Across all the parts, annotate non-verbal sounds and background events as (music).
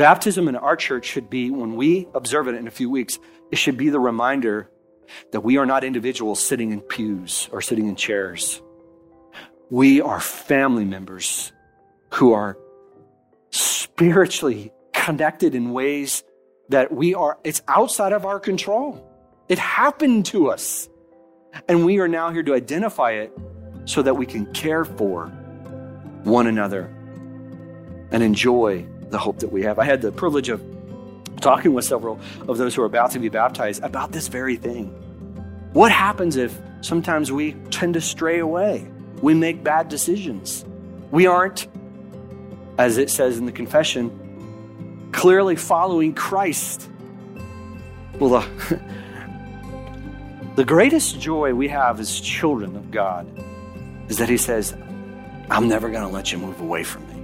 Baptism in our church should be, when we observe it in a few weeks, it should be the reminder that we are not individuals sitting in pews or sitting in chairs. We are family members who are spiritually connected in ways that we are, it's outside of our control. It happened to us. And we are now here to identify it so that we can care for one another and enjoy the hope that we have. I had the privilege of talking with several of those who are about to be baptized about this very thing. What happens if sometimes we tend to stray away? We make bad decisions. We aren't, as it says in the confession, clearly following Christ. Well, the, (laughs) the greatest joy we have as children of God is that He says, I'm never going to let you move away from me.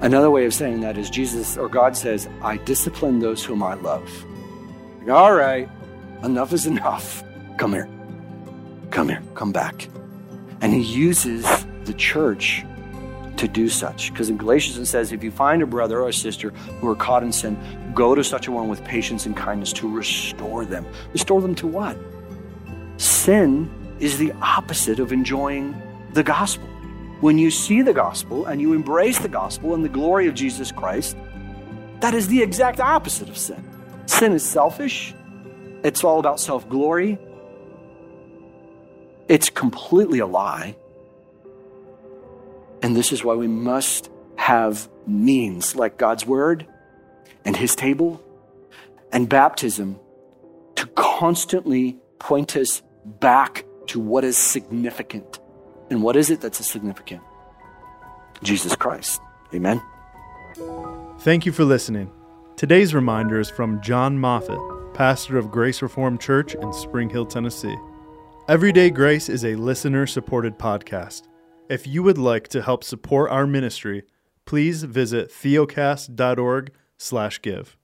Another way of saying that is Jesus or God says, I discipline those whom I love. Like, All right, enough is enough. Come here. Come here. Come back. And he uses the church to do such. Because in Galatians it says, if you find a brother or a sister who are caught in sin, go to such a one with patience and kindness to restore them. Restore them to what? Sin is the opposite of enjoying the gospel. When you see the gospel and you embrace the gospel and the glory of Jesus Christ, that is the exact opposite of sin. Sin is selfish, it's all about self glory, it's completely a lie. And this is why we must have means like God's word and his table and baptism to constantly point us back to what is significant and what is it that's significant? Jesus Christ. Amen. Thank you for listening. Today's reminder is from Jon Moffitt, pastor of Grace Reformed Church in Spring Hill, Tennessee. Everyday Grace is a listener supported podcast. If you would like to help support our ministry, please visit theocast.org/give.